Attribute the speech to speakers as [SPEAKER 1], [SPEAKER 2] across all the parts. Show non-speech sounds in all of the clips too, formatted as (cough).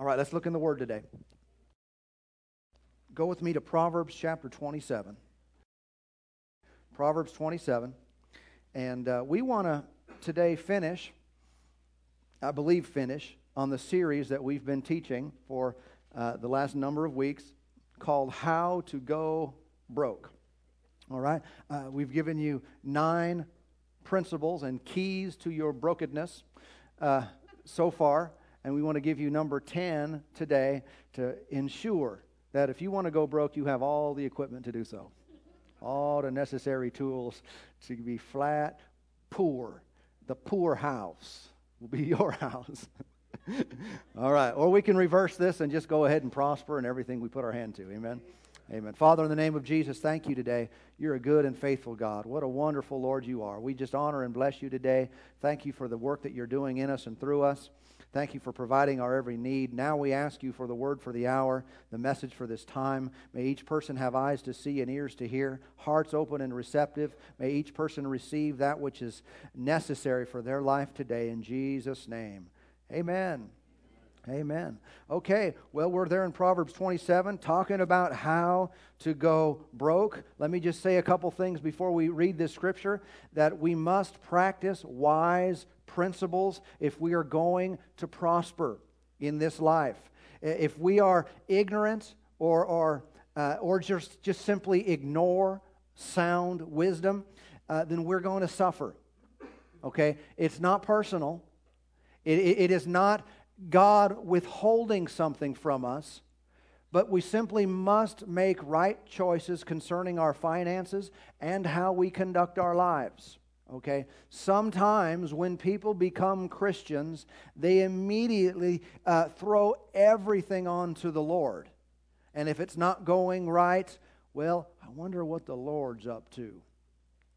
[SPEAKER 1] All right, let's look in the Word today. Go with me to Proverbs chapter 27. Proverbs 27. And uh, we want to today finish, I believe, finish on the series that we've been teaching for uh, the last number of weeks called How to Go Broke. All right? Uh, we've given you nine principles and keys to your brokenness uh, so far, and we want to give you number 10 today to ensure that if you want to go broke, you have all the equipment to do so. All the necessary tools to be flat, poor. The poor house will be (laughs) your house. (laughs) all right. Or we can reverse this and just go ahead and prosper in everything we put our hand to. Amen. Amen. Father, in the name of Jesus, thank you today. You're a good and faithful God. What a wonderful Lord you are. We just honor and bless you today. Thank you for the work that you're doing in us and through us. Thank you for providing our every need. Now we ask you for the word for the hour, the message for this time. May each person have eyes to see and ears to hear, hearts open and receptive. May each person receive that which is necessary for their life today in Jesus' name. Amen. Amen. Okay, well, we're there in Proverbs 27 talking about how to go broke. Let me just say a couple things before we read this scripture that we must practice wise principles if we are going to prosper in this life. If we are ignorant or, or, uh, or just, just simply ignore sound wisdom, uh, then we're going to suffer. Okay? It's not personal. it, it, it is not God withholding something from us, but we simply must make right choices concerning our finances and how we conduct our lives. Okay? Sometimes when people become Christians, they immediately uh, throw everything onto the Lord. And if it's not going right, well, I wonder what the Lord's up to.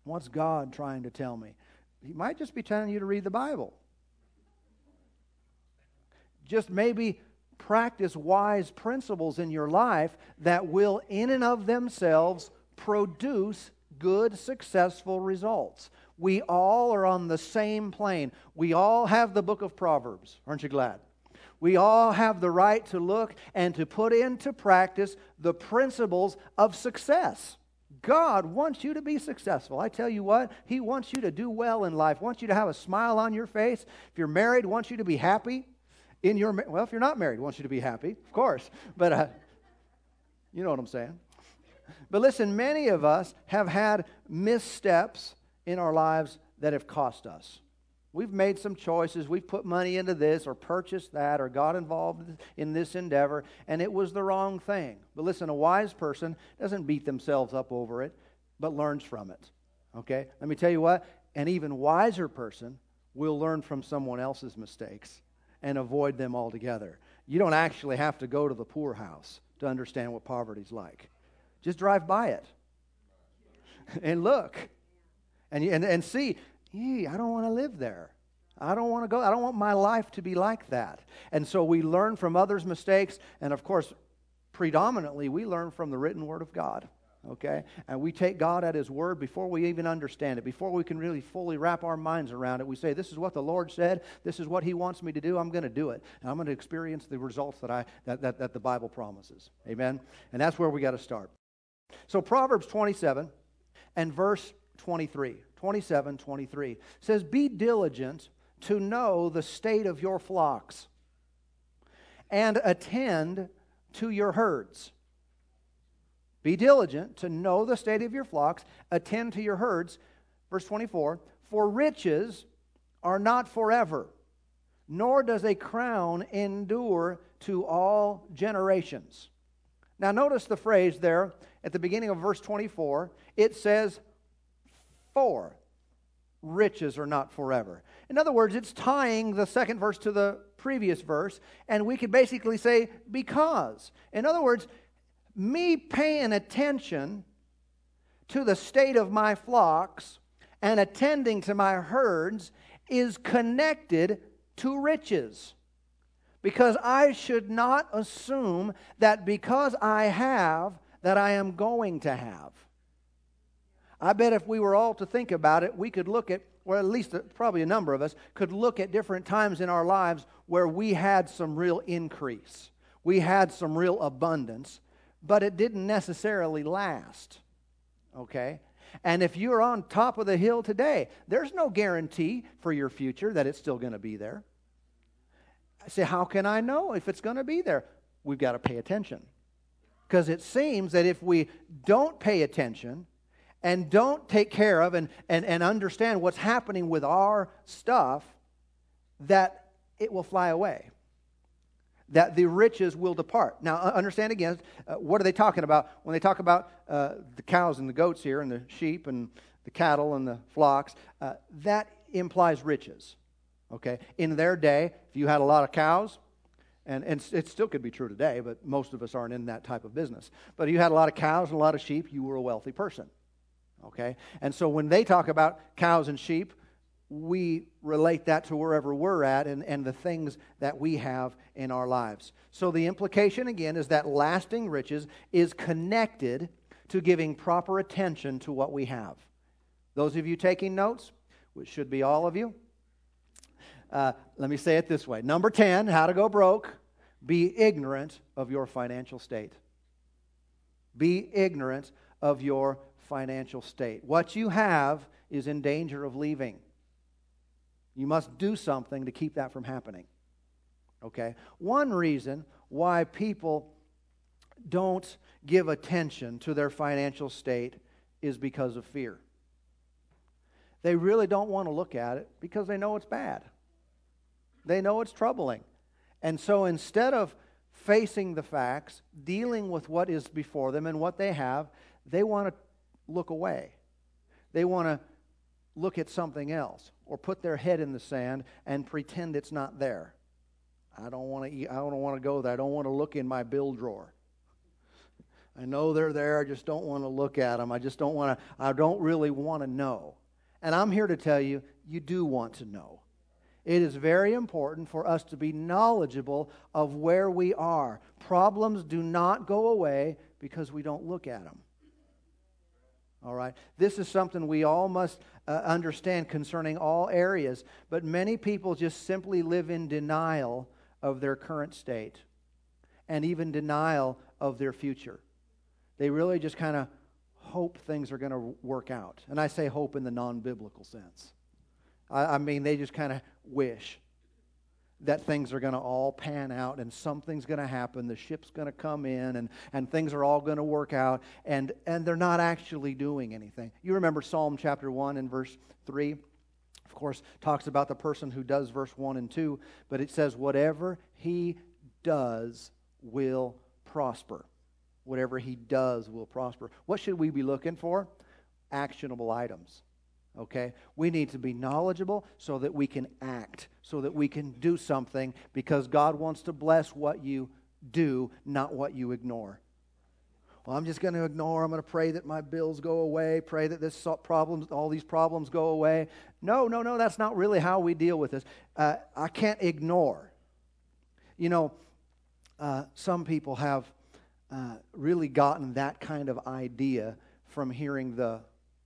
[SPEAKER 1] What's God trying to tell me? He might just be telling you to read the Bible just maybe practice wise principles in your life that will, in and of themselves, produce good, successful results. We all are on the same plane. We all have the book of Proverbs. Aren't you glad? We all have the right to look and to put into practice the principles of success. God wants you to be successful. I tell you what, He wants you to do well in life, wants you to have a smile on your face. If you're married, wants you to be happy in your well if you're not married wants you to be happy of course but uh, you know what i'm saying but listen many of us have had missteps in our lives that have cost us. We've made some choices. We've put money into this or purchased that or got involved in this endeavor and it was the wrong thing. But listen a wise person doesn't beat themselves up over it but learns from it okay? Let me tell you what an even wiser person will learn from someone else's mistakes and avoid them altogether. You don't actually have to go to the poorhouse to understand what poverty's like. Just drive by it. (laughs) And look and, and, and see, I don't want to live there. I don't want to go. I don't want my life to be like that. And so we learn from others' mistakes, and of course, predominantly, we learn from the written word of God okay? And we take God at His word before we even understand it, before we can really fully wrap our minds around it. We say, This is what the Lord said, this is what He wants me to do, I'm going to do it. And I'm going to experience the results that, I, that, that, that the Bible promises. Amen? And that's where we got to start. So, Proverbs 27 and verse 23, 27, 23 says, Be diligent to know the state of your flocks and attend to your herds. Be diligent to know the state of your flocks, attend to your herds. Verse 24 For riches are not forever, nor does a crown endure to all generations. Now, notice the phrase there at the beginning of verse 24. It says, For riches are not forever. In other words, it's tying the second verse to the previous verse, and we could basically say, Because. In other words, me paying attention to the state of my flocks and attending to my herds is connected to riches. Because I should not assume that because I have, that I am going to have. I bet if we were all to think about it, we could look at, or at least uh, probably a number of us, could look at different times in our lives where we had some real increase. We had some real abundance, but it didn't necessarily last. Okay? And if you're on top of the hill today, there's no guarantee for your future that it's still going to be there. I say, how can I know if it's going to be there? We've got to pay attention. Because it seems that if we don't pay attention and don't take care of and, and, and understand what's happening with our stuff, that it will fly away that the riches will depart. Now, understand again, uh, what are they talking about when they talk about uh, the cows and the goats here, and the sheep and the cattle and the flocks? Uh, that implies riches. Okay? In their day, if you had a lot of cows, and, and it still could be true today, but most of us aren't in that type of business. But if you had a lot of cows and a lot of sheep, you were a wealthy person. Okay? And so when they talk about cows and sheep, we relate that to wherever we're at and, and the things that we have in our lives. So the implication, again, is that lasting riches is connected to giving proper attention to what we have. Those of you taking notes, which should be all of you, uh, let me say it this way. Number 10, how to go broke, be ignorant of your financial state. Be ignorant of your financial state. What you have is in danger of leaving. You must do something to keep that from happening. Okay? One reason why people don't give attention to their financial state is because of fear. They really don't want to look at it because they know it's bad. They know it's troubling. And so instead of facing the facts, dealing with what is before them and what they have, they want to look away. They want to look at something else or put their head in the sand and pretend it's not there. I don't want to I don't want to go there. I don't want to look in my bill drawer. I know they're there. I just don't want to look at them. I just don't want to I don't really want to know. And I'm here to tell you you do want to know. It is very important for us to be knowledgeable of where we are. Problems do not go away because we don't look at them. All right? This is something we all must uh, understand concerning all areas, but many people just simply live in denial of their current state and even denial of their future. They really just kind of hope things are going to work out. And I say hope in the non biblical sense. I, I mean, they just kind of wish that things are going to all pan out and something's going to happen. The ship's going to come in and, and things are all going to work out. And, and they're not actually doing anything. You remember Psalm chapter 1 and verse 3? Of course, talks about the person who does verse 1 and 2, but it says, whatever he does will prosper. Whatever he does will prosper. What should we be looking for? Actionable items okay? We need to be knowledgeable so that we can act, so that we can do something because God wants to bless what you do, not what you ignore. Well, I'm just going to ignore. I'm going to pray that my bills go away, pray that this problems, all these problems go away. No, no, no, that's not really how we deal with this. Uh, I can't ignore. You know, uh, some people have uh, really gotten that kind of idea from hearing the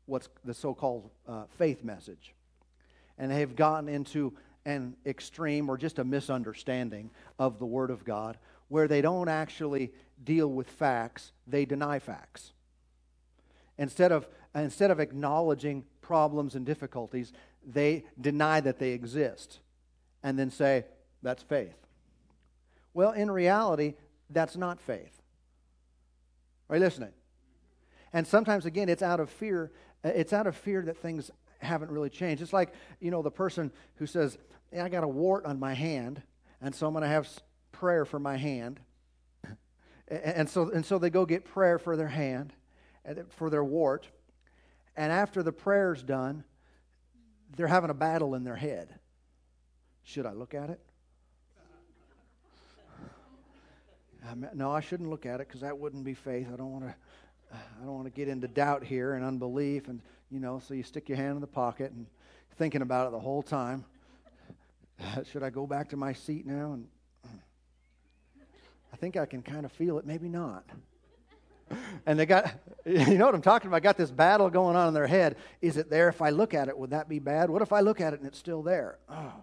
[SPEAKER 1] what's the so called uh, faith message. And they have gotten into an extreme or just a misunderstanding of the Word of God where they don't actually deal with facts, they deny facts. Instead of, instead of acknowledging problems and difficulties, they deny that they exist and then say, that's faith. Well, in reality, that's not faith. Are you listening? And sometimes, again, it's out of fear Uh, it's out of fear that things haven't really changed. It's like, you know, the person who says, I got a wart on my hand, and so I'm going to have prayer for my hand. and, so, and so they go get prayer for their hand, for their wart. And after the prayer's done, they're having a battle in their head. Should I look at it? (laughs) no, I shouldn't look at it because that wouldn't be faith. I don't want to I don't want to get into doubt here and unbelief. And, you know, so you stick your hand in the pocket and thinking about it the whole time. (laughs) Should I go back to my seat now? And I think I can kind of feel it. Maybe not. and they got, (laughs) you know what I'm talking about? Got this battle going on in their head. Is it there? If I look at it, would that be bad? What if I look at it and it's still there? Oh,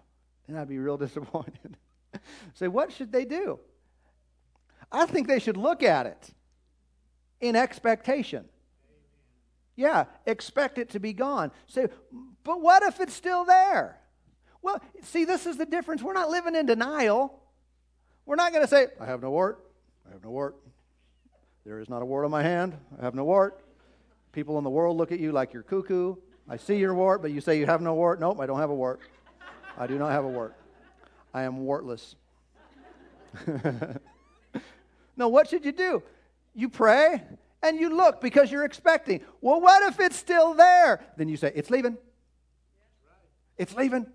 [SPEAKER 1] then I'd be real (laughs) disappointed. Say, what should they do? I think they should look at it in expectation. Yeah, expect it to be gone. Say, but what if it's still there? Well, see, this is the difference. We're not living in denial. We're not going to say, I have no wart. I have no wart. There is not a wart on my hand. I have no wart. People in the world look at you like you're cuckoo. I see your wart, but you say you have no wart. Nope, I don't have a wart. I do not have a wart. I am wartless. (laughs) no, what should you do? You pray and you look because you're expecting. Well, what if it's still there? Then you say, It's leaving. It's leaving.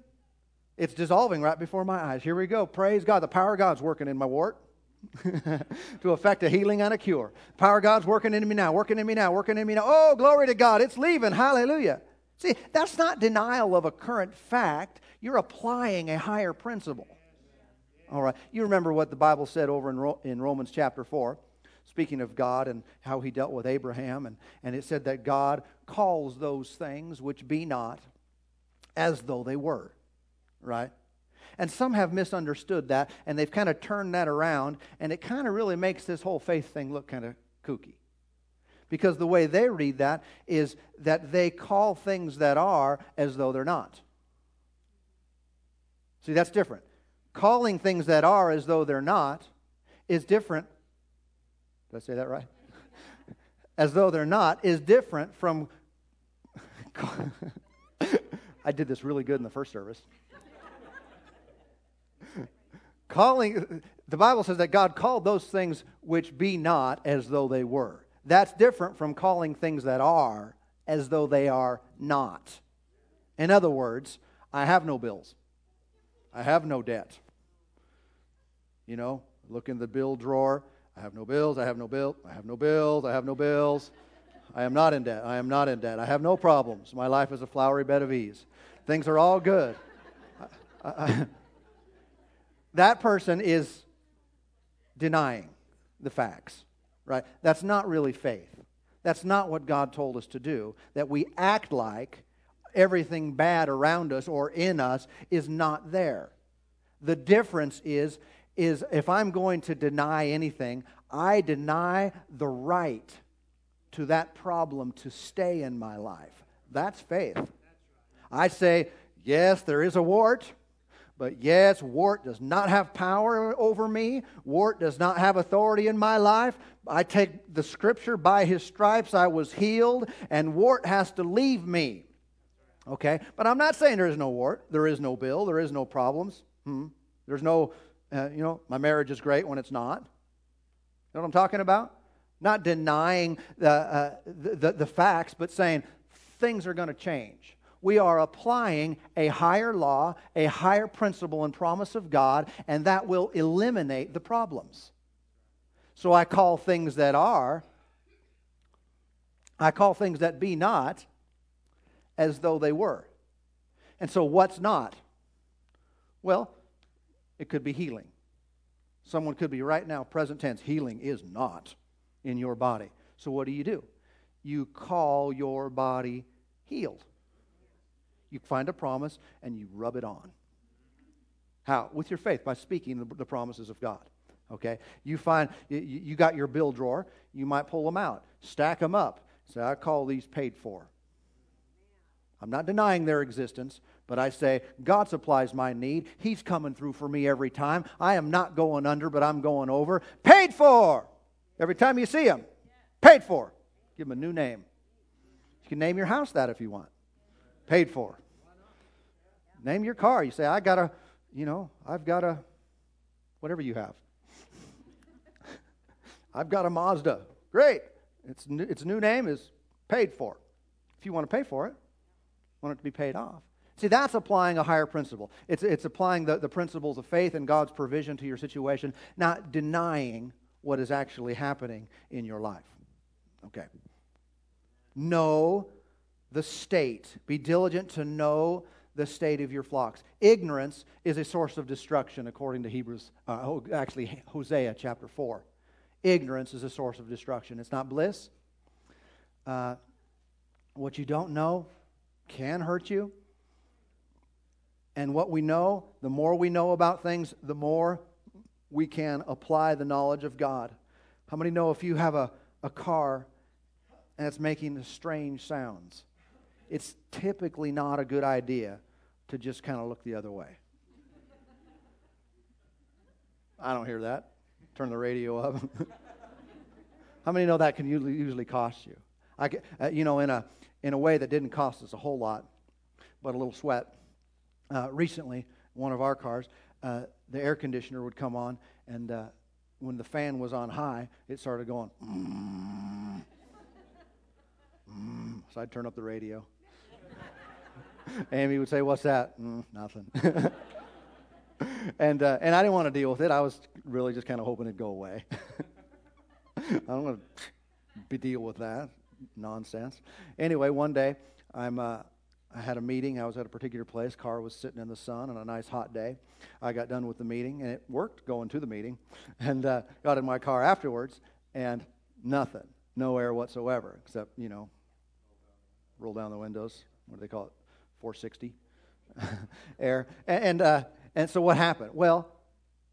[SPEAKER 1] It's dissolving right before my eyes. Here we go. Praise God. The power of God's working in my wart. (laughs) to effect a healing and a cure. Power of God's working in me now, working in me now, working in me now. Oh, glory to God. It's leaving. Hallelujah. See, that's not denial of a current fact. You're applying a higher principle. All right. You remember what the Bible said over in, Ro- in Romans chapter 4, speaking of God and how he dealt with Abraham. And, and it said that God calls those things which be not as though they were. Right? And some have misunderstood that, and they've kind of turned that around, and it kind of really makes this whole faith thing look kind of kooky. Because the way they read that is that they call things that are as though they're not. See, that's different. Calling things that are as though they're not is different. Did I say that right? (laughs) as though they're not is different from. (laughs) I did this really good in the first service. (laughs) Calling the bible says that god called those things which be not as though they were. That's different from calling things that are as though they are not. In other words i have no bills. I have no debt. You know look in the bill drawer i have no bills i have no bill i have no bills i have no bills i am not in debt i am not in debt i have no problems my life is a flowery bed of ease things are all good I, I, that person is denying the facts, right? That's not really faith. That's not what God told us to do, that we act like everything bad around us or in us is not there. The difference is is if I'm going to deny anything, I deny the right to that problem to stay in my life. That's faith. I say, yes, there is a wart. But yes, wart does not have power over me. Wart does not have authority in my life. I take the scripture, by his stripes I was healed, and wart has to leave me. Okay? But I'm not saying there is no wart. There is no bill. There is no problems. Hmm. There's no, uh, you know, my marriage is great when it's not. You know what I'm talking about? Not denying the, uh, the, the, the facts, but saying things are going to change we are applying a higher law, a higher principle and promise of God, and that will eliminate the problems. So I call things that are, I call things that be not as though they were. And so what's not? Well, it could be healing. Someone could be right now, present tense, healing is not in your body. So what do you do? You call your body healed. You find a promise and you rub it on. How? With your faith, by speaking the, promises of God. Okay? You find, you got your bill drawer, you might pull them out, stack them up. Say, I call these paid for. I'm not denying their existence, but I say, God supplies my need. He's coming through for me every time. I am not going under, but I'm going over. Paid for! Every time you see him, paid for. Give him a new name. You can name your house that if you want. Paid for. Name your car. You say, I got a, you know, I've got a, whatever you have. (laughs) I've got a Mazda. Great. Its, its new name is paid for. If you want to pay for it, want it to be paid off. See, that's applying a higher principle. It's, it's applying the, the principles of faith and God's provision to your situation, not denying what is actually happening in your life. Okay. Know the state. Be diligent to know the state of your flocks. Ignorance is a source of destruction, according to Hebrews, uh, actually, Hosea chapter 4. Ignorance is a source of destruction. It's not bliss. Uh, what you don't know can hurt you. And what we know, the more we know about things, the more we can apply the knowledge of God. How many know if you have a, a car and it's making strange sounds, it's typically not a good idea to just kind of look the other way? I don't hear that. Turn the radio up. (laughs) How many know that can usually, cost you? I, uh, you know, in a, in a way that didn't cost us a whole lot, but a little sweat. Uh, recently, one of our cars, uh, the air conditioner would come on, and uh, when the fan was on high, it started going. Mm, mm. (laughs) So I'd turn up the radio. Amy would say, "What's that?" Mm, nothing. (laughs) and uh, and I didn't want to deal with it. I was really just kind of hoping it'd go away. (laughs) I don't want to deal with that nonsense. Anyway, one day I'm uh, I had a meeting. I was at a particular place. Car was sitting in the sun on a nice hot day. I got done with the meeting, and it worked going to the meeting. (laughs) And uh, got in my car afterwards, and nothing, no air whatsoever, except you know, roll down the windows. What do they call it? 460 (laughs) air. And and, uh, and so what happened? Well,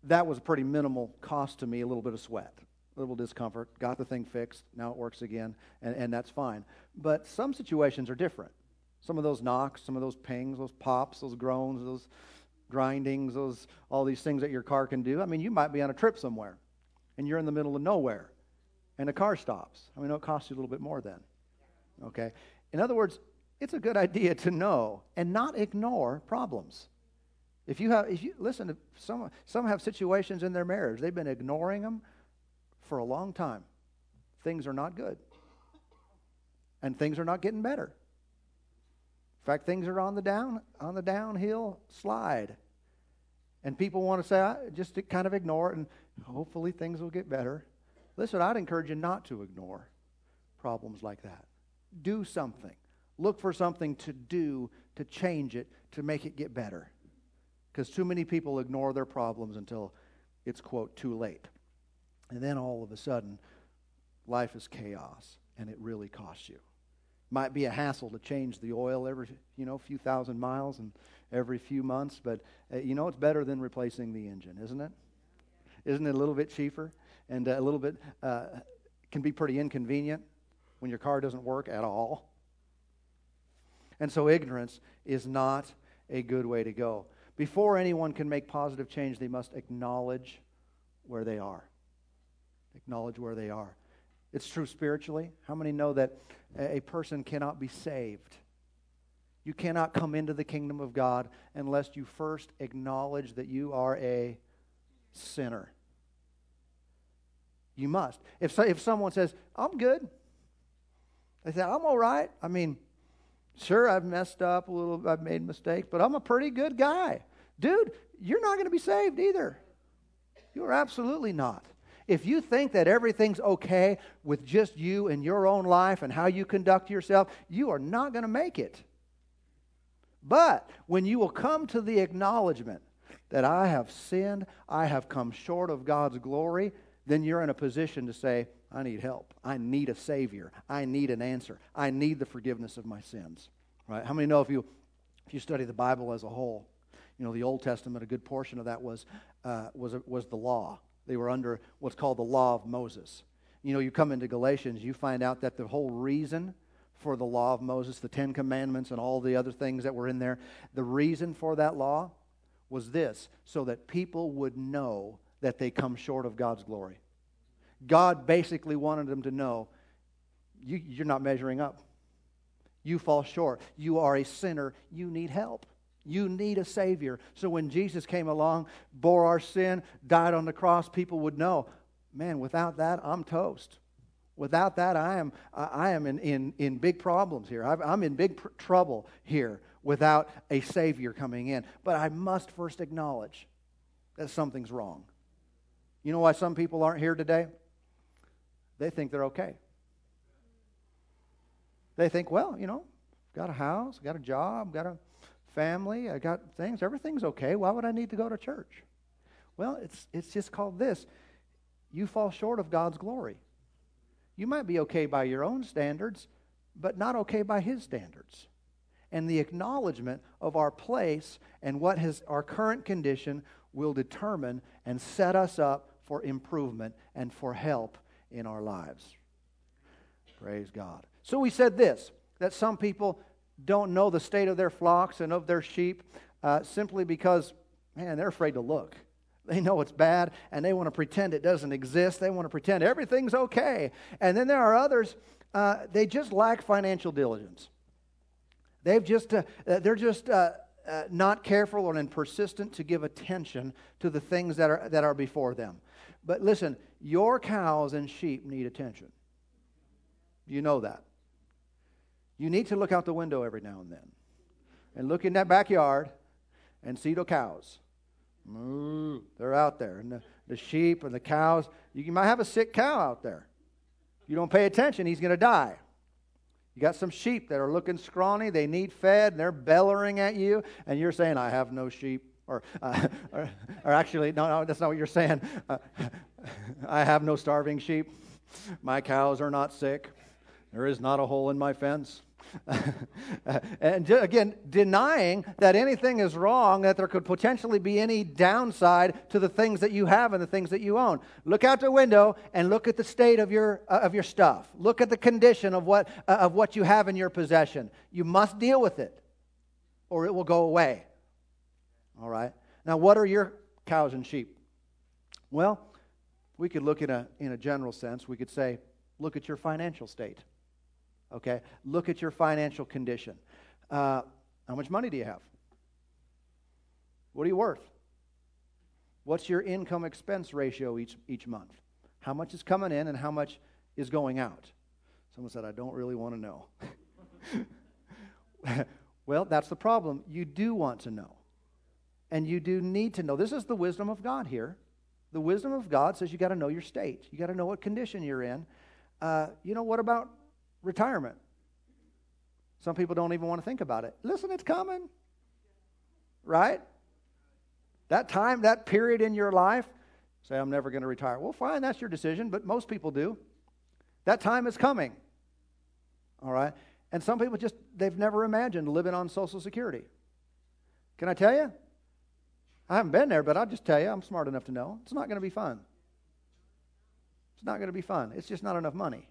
[SPEAKER 1] that was a pretty minimal cost to me. A little bit of sweat a little discomfort, got the thing fixed, now it works again, and, and that's fine. But some situations are different. Some of those knocks, some of those pings, those pops, those groans, those grindings, those all these things that your car can do. I mean, you might be on a trip somewhere and you're in the middle of nowhere and the car stops. I mean, it costs you a little bit more then. Okay? In other words, it's a good (laughs) idea to know and not ignore problems. If you have, if you listen, some some have situations in their marriage, they've been ignoring them for a long time. Things are not good. And things are not getting better. In fact, things are on the down on the downhill slide. And people want to say, I, just to kind of ignore it and hopefully things will get better. Listen, I'd encourage you not to ignore problems like that. Do something. Look for something to do to change it, to make it get better. Because too many people ignore their problems until it's, quote, too late. And then all of a sudden, life is chaos, and it really costs you. Might be a hassle to change the oil every, you know, few thousand miles and every few months, but uh, you know it's better than replacing the engine, isn't it? Isn't it a little bit cheaper and a little bit uh, can be pretty inconvenient when your car doesn't work at all? And so ignorance is not a good way to go. Before anyone can make positive change, they must acknowledge where they are acknowledge where they are. It's true spiritually. How many know that a person cannot be saved? You cannot come into the kingdom of God unless you first acknowledge that you are a sinner. You must. If, so, if someone says, I'm good, they say, I'm all right. I mean, sure, I've messed up a little, I've made mistakes, but I'm a pretty good guy. Dude, you're not going to be saved either. You are absolutely not. If you think that everything's okay with just you and your own life and how you conduct yourself, you are not going to make it. But when you will come to the acknowledgement that I have sinned, I have come short of God's glory, then you're in a position to say, I need help. I need a Savior. I need an answer. I need the forgiveness of my sins. Right? How many know if you, if you study the Bible as a whole, you know, the Old Testament, a good portion of that was, uh, was, was the law. They were under what's called the law of Moses. You know, you come into Galatians, you find out that the whole reason for the law of Moses, the Ten Commandments, and all the other things that were in there, the reason for that law was this so that people would know that they come short of God's glory. God basically wanted them to know you, you're not measuring up. You fall short. You are a sinner. You need help. You need a Savior. So when Jesus came along, bore our sin, died on the cross, people would know, man, without that, I'm toast. Without that, I am, I am in, in, in big problems here. I'm in big pr- trouble here without a Savior coming in. But I must first acknowledge that something's wrong. You know why some people aren't here today? They think they're okay. They think, well, you know, got a house, got a job, got a family, I got things, everything's okay. Why would I need to go to church? Well, it's, it's just called this you fall short of God's glory. You might be okay by your own standards, but not okay by His standards. And the acknowledgement of our place and what has our current condition will determine and set us up for improvement and for help in our lives. Praise God. So we said this that some people don't know the state of their flocks and of their sheep uh, simply because, man, they're afraid to look. They know it's bad and they want to pretend it doesn't exist. They want to pretend everything's okay. And then there are others, uh, they just lack financial diligence. They've just, uh, they're just uh, uh, not careful and persistent to give attention to the things that are, that are before them. But listen, your cows and sheep need attention. You know that. You need to look out the window every now and then and look in that backyard and see the cows. Moo. They're out there. And the, the sheep and the cows. You might have a sick cow out there. You don't pay attention, he's going to die. You got some sheep that are looking scrawny, they need fed, and they're bellowing at you, and you're saying, I have no sheep. Or, (laughs) uh, or, or, actually, no, no, that's not what you're saying. Uh, (laughs) I have no starving sheep. My cows are not sick. There is not a hole in my fence. (laughs) and again, denying that anything is wrong, that there could potentially be any downside to the things that you have and the things that you own. Look out the window and look at the state of your, uh, of your stuff. Look at the condition of what, uh, of what you have in your possession. You must deal with it, or it will go away. All right? Now, what are your cows and sheep? Well, we could look in a, in a general sense. We could say, look at your financial state. Okay? Look at your financial condition. Uh, how much money do you have? What are you worth? What's your income expense ratio each, each month? How much is coming in and how much is going out? Someone said, I don't really want to know. (laughs) well, that's the problem. You do want to know. And you do need to know. This is the wisdom of God here. The wisdom of God says you got to know your state. You got to know what condition you're in. Uh, you know, what about retirement. Some people don't even want to think about it. Listen, it's coming. Right? That time, that period in your life, say, I'm never going to retire. Well, fine, that's your decision, but most people do. That time is coming. All right? And some people just, they've never imagined living on Social Security. Can I tell you? I haven't been there, but I'll just tell you, I'm smart enough to know it's not going to be fun. It's not going to be fun. It's just not enough money.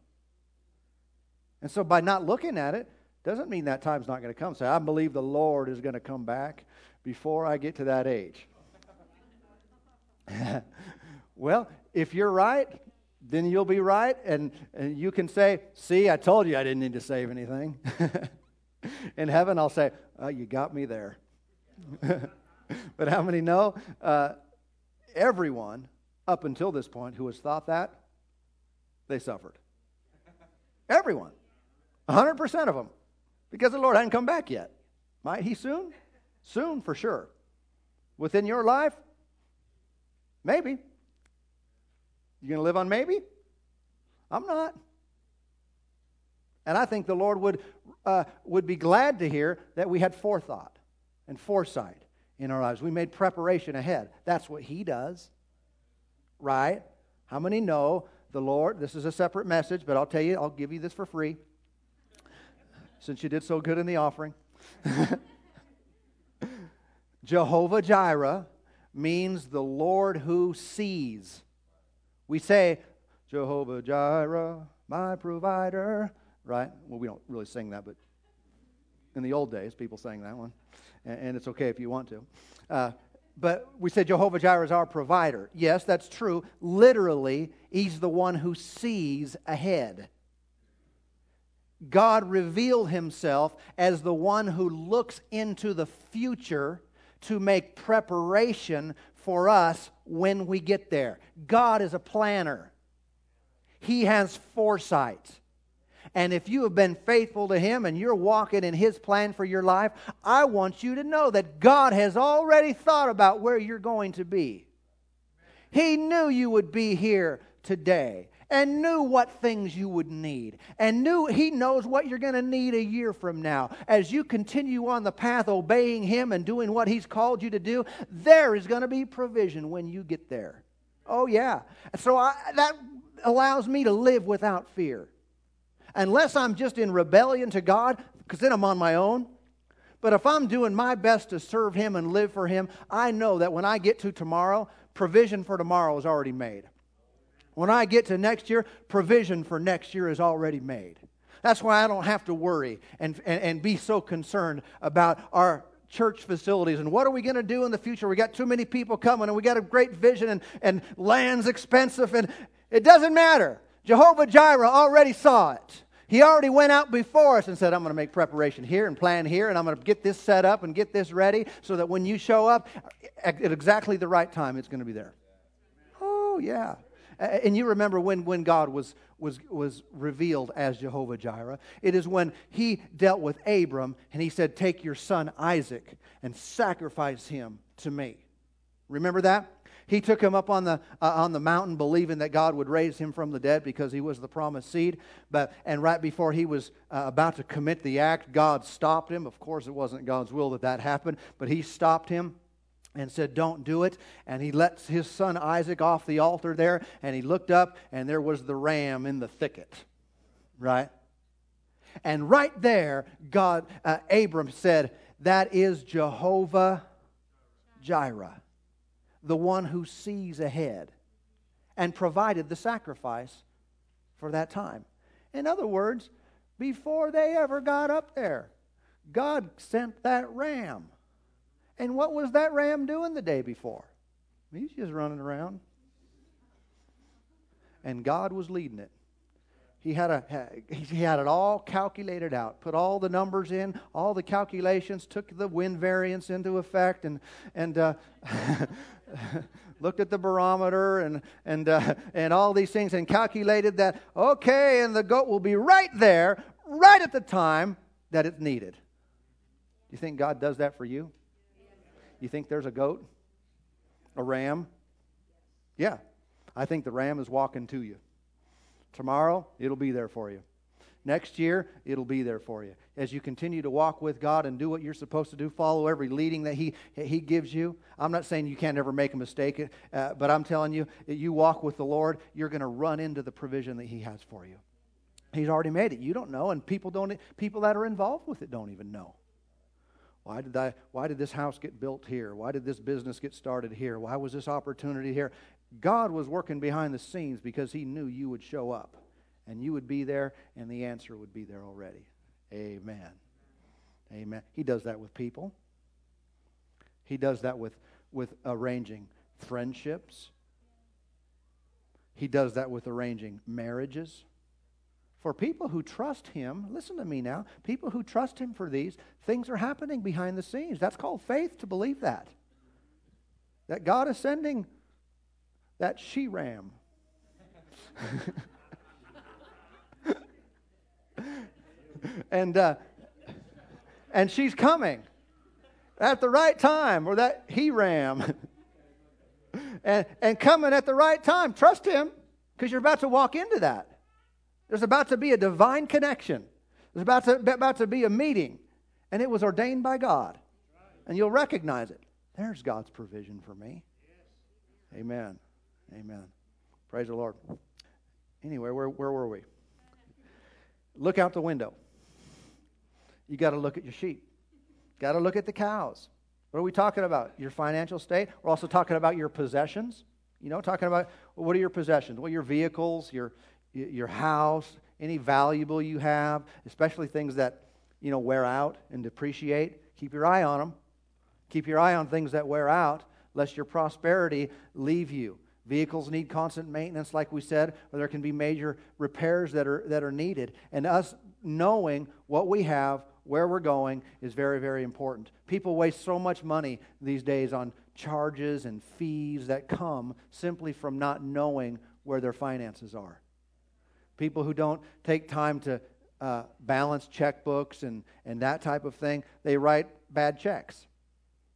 [SPEAKER 1] And so by not looking at it, doesn't mean that time's not going to come. Say, I believe the Lord is going to come back before I get to that age. (laughs) well, if you're right, then you'll be right, and, and you can say, See, I told you I didn't need to save anything. (laughs) In heaven, I'll say, oh, You got me there. (laughs) but how many know? Uh, everyone up until this point who has thought that, they suffered. Everyone. 100% of them. Because the Lord hadn't come back yet. Might he soon? Soon, for sure. Within your life? Maybe. You going to live on maybe? I'm not. And I think the Lord would, uh, would be glad to hear that we had forethought and foresight in our lives. We made preparation ahead. That's what He does, right? How many know the Lord? This is a separate message, but I'll tell you, I'll give you this for free since you did so good in the offering. (laughs) Jehovah Jireh means the Lord who sees. We say, Jehovah Jireh, my provider, right? Well, we don't really sing that, but in the old days, people sang that one. And, it's okay if you want to. Uh, but we say Jehovah Jireh is our provider. Yes, that's true. Literally, he's the one who sees ahead. God revealed himself as the one who looks into the future to make preparation for us when we get there. God is a planner, He has foresight. And if you have been faithful to Him and you're walking in His plan for your life, I want you to know that God has already thought about where you're going to be. He knew you would be here today and knew what things you would need and knew he knows what you're going to need a year from now as you continue on the path obeying him and doing what he's called you to do there is going to be provision when you get there Oh, yeah. So I, that allows me to live without fear. Unless I'm just in rebellion to God, because then I'm on my own. But if I'm doing my best to serve Him and live for Him, I know that when I get to tomorrow, provision for tomorrow is already made. When I get to next year, provision for next year is already made. That's why I don't have to worry and, and, and be so concerned about our church facilities and what are we going to do in the future? We got too many people coming and we got a great vision and, and land's expensive and it doesn't matter. Jehovah Jireh already saw it. He already went out before us and said, I'm going to make preparation here and plan here, and I'm going to get this set up and get this ready so that when you show up at exactly the right time, it's going to be there. Oh, yeah. And you remember when, when God was, was, was revealed as Jehovah Jireh. It is when he dealt with Abram and he said, Take your son Isaac and sacrifice him to me. Remember that? He took him up on the, uh, on the mountain, believing that God would raise him from the dead because he was the promised seed. But, and right before he was uh, about to commit the act, God stopped him. Of course, it wasn't God's will that that happened, but he stopped him and said, Don't do it. And he lets his son Isaac off the altar there, and he looked up, and there was the ram in the thicket. Right? And right there, God, uh, Abram said, That is Jehovah Jireh the one who sees ahead and provided the sacrifice for that time. In other words, before they ever got up there, God sent that ram. And what was that ram doing the day before? He's just running around. And God was leading it. He had, a, he had it all calculated out, put all the numbers in, all the calculations, took the wind variance into effect, and, and uh, (laughs) looked at the barometer and, and, uh, and all these things and calculated that, okay, and the goat will be right there, right at the time that it's needed. Do you think God does that for you? You think there's a goat? A ram? Yeah. I think the ram is walking to you. Tomorrow, it'll be there for you. Next year, it'll be there for you. As you continue to walk with God and do what you're supposed to do, follow every leading that He, he gives you. I'm not saying you can't ever make a mistake, uh, but I'm telling you, you walk with the Lord, you're going to run into the provision that He has for you. He's already made it. You don't know, and people, don't, people that are involved with it don't even know. Why did, I, why did this house get built here? Why did this business get started here? Why was this opportunity here? God was working behind the scenes because He knew you would show up and you would be there, and the answer would be there already. Amen. Amen. He does that with people. He does that with, with arranging friendships. He does that with arranging marriages. For people who trust Him, listen to me now, people who trust Him for these, things are happening behind the scenes. That's called faith to believe that. That God is sending that she ram. (laughs) and, uh, and she's coming at the right time, or that he ram. (laughs) and, and coming at the right time. Trust him because you're about to walk into that. There's about to be a divine connection. There's about to, about to be a meeting, and it was ordained by God. And you'll recognize it. There's God's provision for me. Amen. Amen. Praise the Lord. Anyway, where, where were we? Look out the window. You got to look at your sheep. Got to look at the cows. What are we talking about? Your financial state. We're also talking about your possessions. You know, talking about what are your possessions? What are your vehicles, your your house, any valuable you have, especially things that you know wear out and depreciate. Keep your eye on them. Keep your eye on things that wear out, lest your prosperity leave you. Vehicles need constant maintenance, like we said, or there can be major repairs that are, that are needed. And us knowing what we have, where we're going, is very, very important. People waste so much money these days on charges and fees that come simply from not knowing where their finances are. People who don't take time to uh, balance checkbooks and, and that type of thing, they write bad checks.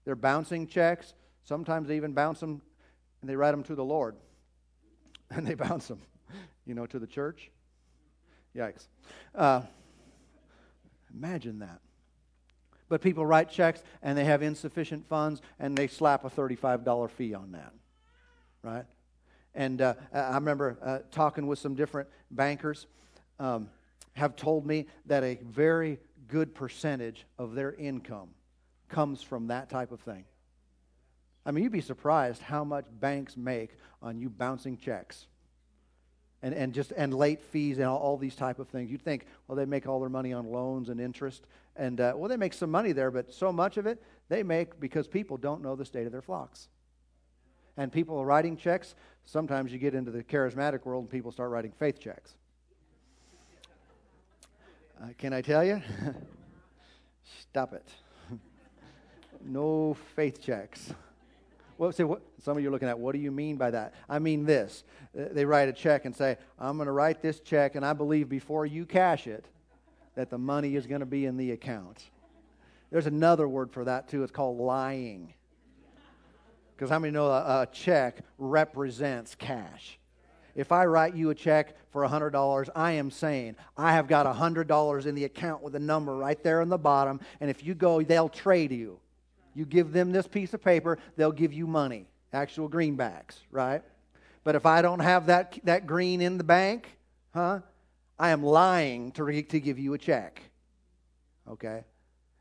[SPEAKER 1] They're bouncing checks. Sometimes they even bounce them and they write them to the Lord. (laughs) And they bounce them, you know, to the church. Yikes. Uh, imagine that. But people write checks and they have insufficient funds and they slap a $35 fee on that. Right? And uh, I remember uh, talking with some different bankers, um, have told me that a very good percentage of their income comes from that type of thing. I mean, you'd be surprised how much banks make on you bouncing checks and, and just and late fees and all, all, these type of things. You'd think, well, they make all their money on loans and interest, and uh, well, they make some money there, but so much of it they make because people don't know the state of their flocks. And people are writing checks. Sometimes you get into the charismatic world and people start writing faith checks. Uh, can I tell you? (laughs) Stop it. (laughs) no faith checks. Well, say what, some of you are looking at, what do you mean by that? I mean this. Uh, they write a check and say, I'm going to write this check, and I believe before you cash it, that the money is going to be in the account. There's another word for that, too. It's called lying. Because how many know a, a check represents cash? If I write you a check for $100, I am saying I have got $100 in the account with a number right there in the bottom, and if you go, they'll trade you. You give them this piece of paper, they'll give you money, actual greenbacks, right? But if I don't have that, that green in the bank, huh, I am lying to, re, to give you a check. Okay?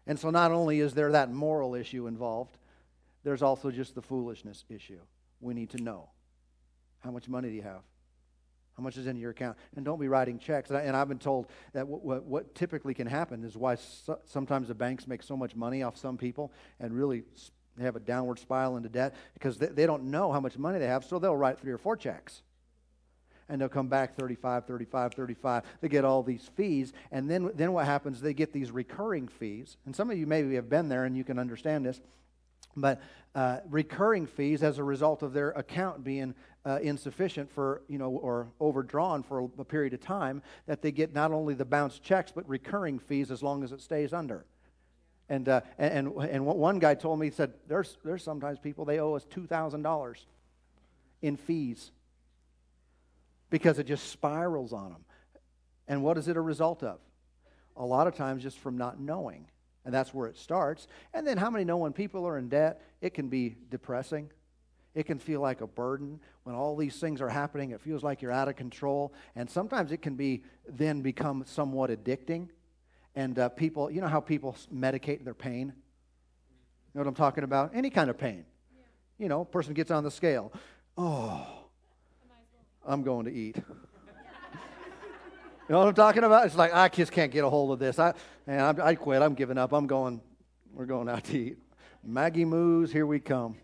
[SPEAKER 1] And so not only is there that moral issue involved, there's also just the foolishness issue. We need to know how much money do you have? How much is in your account? And don't be writing checks. And, I, have been told that what, what, what, typically can happen is why so, sometimes the banks make so much money off some people and really have a downward spiral into debt because they, they don't know how much money they have, so they'll write three or four checks. And they'll come back 35, 35, 35. They get all these fees. And then, then what happens? They get these recurring fees. And some of you maybe have been there and you can understand this but uh, recurring fees as a result of their account being uh, insufficient for you know or overdrawn for a, a, period of time that they get not only the bounce checks but recurring fees as long as it stays under. And uh, and and one guy told me he said there's there's sometimes people they owe us two thousand dollars in fees because it just spirals on them and what is it a result of? A lot of times just from not knowing and that's where it starts. And then, how many know when people are in debt, it can be depressing? It can feel like a burden. When all these things are happening, it feels like you're out of control. And sometimes it can be then become somewhat addicting. And uh, people, you know how people medicate their pain? You know what I'm talking about? Any kind of pain. Yeah. You know, person gets on the scale. Oh, I'm going to eat. (laughs) You know what I'm talking about? It's like, I just can't get a hold of this. I, man, I, I quit. I'm giving up. I'm going, we're going out to eat. Maggie Moo's, here we come.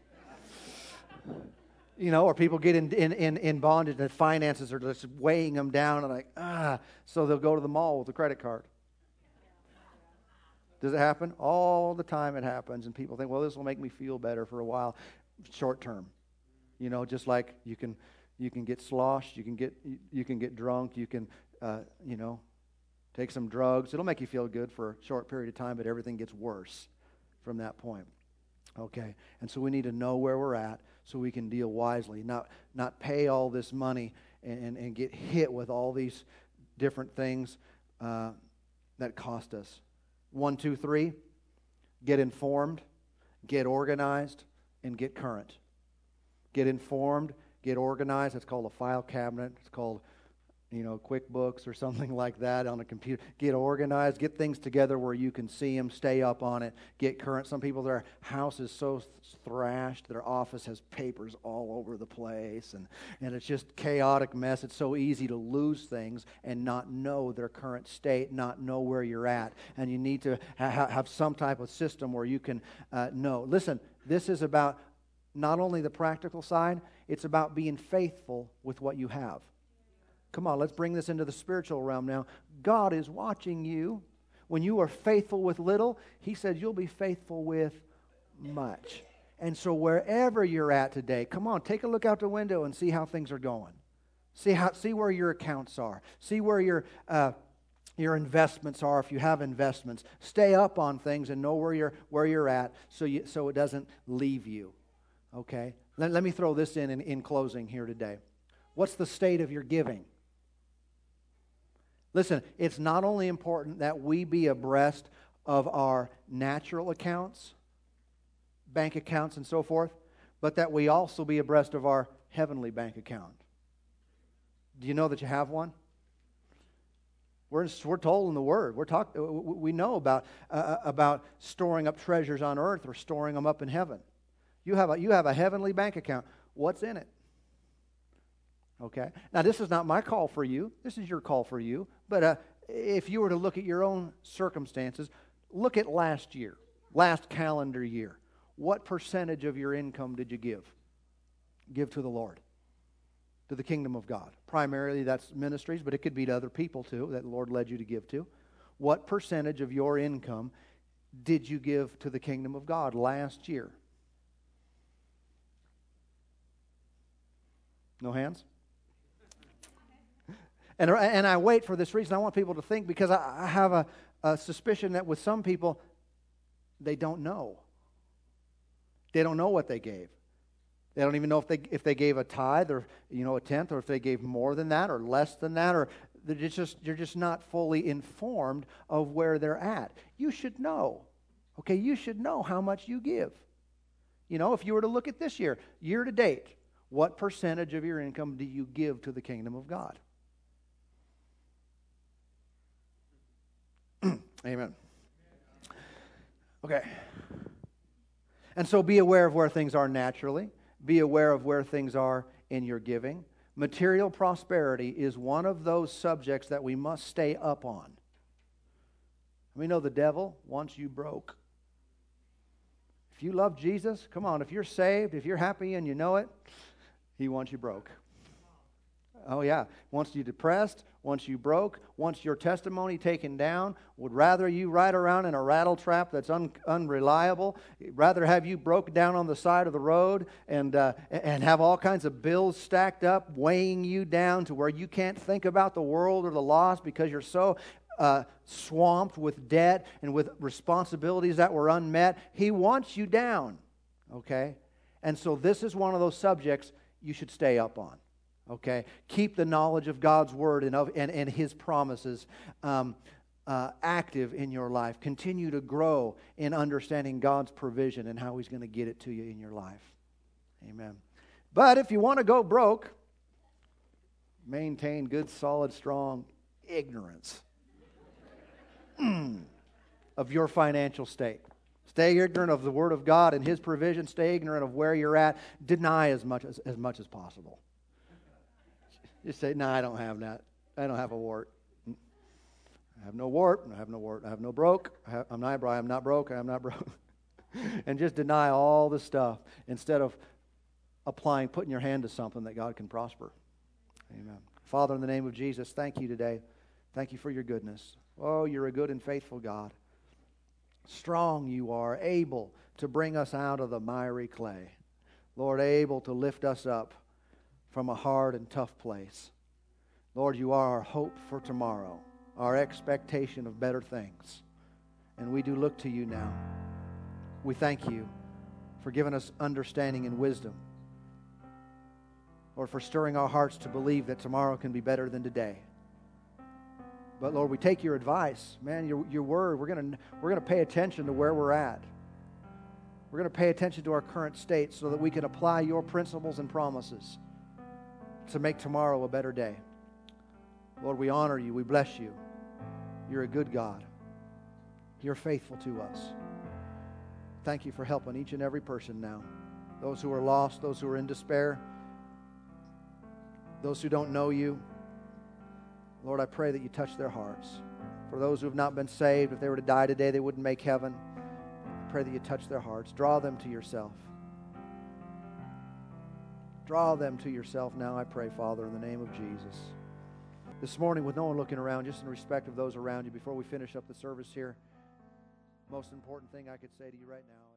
[SPEAKER 1] You know, or people get in, in, in, in bondage and finances are just weighing them down and like, ah, so they'll go to the mall with a credit card. Does it happen? All the time it happens, and people think, well, this will make me feel better for a while, short term. You know, just like you can you can get sloshed, you can get you can get drunk, you can uh, you know, take some drugs. It'll make you feel good for a short period of time, but everything gets worse from that point. Okay? And so we need to know where we're at so we can deal wisely, not, not pay all this money and, and, get hit with all these different things uh, that cost us. One, two, three, get informed, get organized, and get current. Get informed, get organized. It's called a file cabinet. It's called you know, QuickBooks or (laughs) something like that on a computer. Get organized, get things together where you can see them, stay up on it, get current. Some people, their house is so thrashed, their office has papers all over the place, and, and it's just chaotic mess. It's so easy to lose things and not know their current state, not know where you're at. And you need to ha- have some type of system where you can uh, know. Listen, this is about not only the practical side, it's about being faithful with what you have. Come on, let's bring this into the spiritual realm now. God is watching you. When you are faithful with little, He said you'll be faithful with much. And so, wherever you're at today, come on, take a look out the window and see how things are going. See, how, see where your accounts are. See where your, uh, your investments are if you have investments. Stay up on things and know where you're, where you're at so, you, so it doesn't leave you. Okay? Let, let me throw this in, in in closing here today. What's the state of your giving? Listen, it's not only important that we be abreast of our natural accounts, bank accounts, and so forth, but that we also be abreast of our heavenly bank account. Do you know that you have one? We're, we're told in the Word. We're talk, we know about, uh, uh, about storing up treasures on earth or storing them up in heaven. You have, a, you have a heavenly bank account. What's in it? Okay? Now, this is not my call for you. This is your call for you. But uh, if you were to look at your own circumstances, look at last year, last calendar year. What percentage of your income did you give? Give to the Lord to the kingdom of God. Primarily that's ministries, but it could be to other people too that the Lord led you to give to. What percentage of your income did you give to the kingdom of God last year? No hands? And, and I wait for this reason. I want people to think because I, I have a, a suspicion that with some people, they don't know. They don't know what they gave. They don't even know if they, if they gave a tithe or you know a tenth or if they gave more than that or less than that or they're just, they're just not fully informed of where they're at. You should know. Okay, you should know how much you give. You know, if you were to look at this year, year to date, what percentage of your income do you give to the kingdom of God? (clears throat) Amen. Okay. And so be aware of where things are naturally. Be aware of where things are in your giving. Material prosperity is one of those subjects that we must stay up on. We know the devil wants you broke. If you love Jesus, come on, if you're saved, if you're happy and you know it, he wants you broke. Oh, yeah. Wants you depressed, wants you broke, wants your testimony taken down, would rather you ride around in a rattle trap that's un- unreliable, rather have you broke down on the side of the road and, uh, and have all kinds of bills stacked up, weighing you down to where you can't think about the world or the loss because you're so uh, swamped with debt and with responsibilities that were unmet. He wants you down, okay? And so this is one of those subjects you should stay up on okay? Keep the knowledge of God's word and, of, and, and his promises um, uh, active in your life. Continue to grow in understanding God's provision and how he's going to get it to you in your life. Amen. But if you want to go broke, maintain good, solid, strong ignorance of your financial state. Stay ignorant of the Word of God and His provision. Stay ignorant of where you're at. Deny as much as, as much as possible. Just say, no, I don't have that. I don't have a wart. I have no wart. I have no wart. I have no broke. I I'm not, I'm not broke. I'm not broke. (laughs) and just deny all the stuff instead of applying, putting your hand to something that God can prosper. Amen. Father, in the name of Jesus, thank you today. Thank you for your goodness. Oh, you're a good and faithful God. Strong you are, able to bring us out of the miry clay. Lord, able to lift us up from a hard and tough place. Lord, you are our hope for tomorrow, our expectation of better things. And we do look to you now. We thank you for giving us understanding and wisdom. Lord, for stirring our hearts to believe that tomorrow can be better than today. But Lord, we take your advice, man, your, your word. We're going we're going to pay attention to where we're at. We're going to pay attention to our current state so that we can apply your principles and promises to make tomorrow a better day. Lord, we honor you. We bless you. You're a good God. You're faithful to us. Thank you for helping each and every person now. Those who are lost, those who are in despair, those who don't know you. Lord, I pray that you touch their hearts. For those who have not been saved, if they were to die today, they wouldn't make heaven. I pray that you touch their hearts. Draw them to yourself. Draw them to yourself now, I pray, Father, in the name of Jesus. This morning, with no one looking around, just in respect of those around you, before we finish up the service here, most important thing I could say to you right now.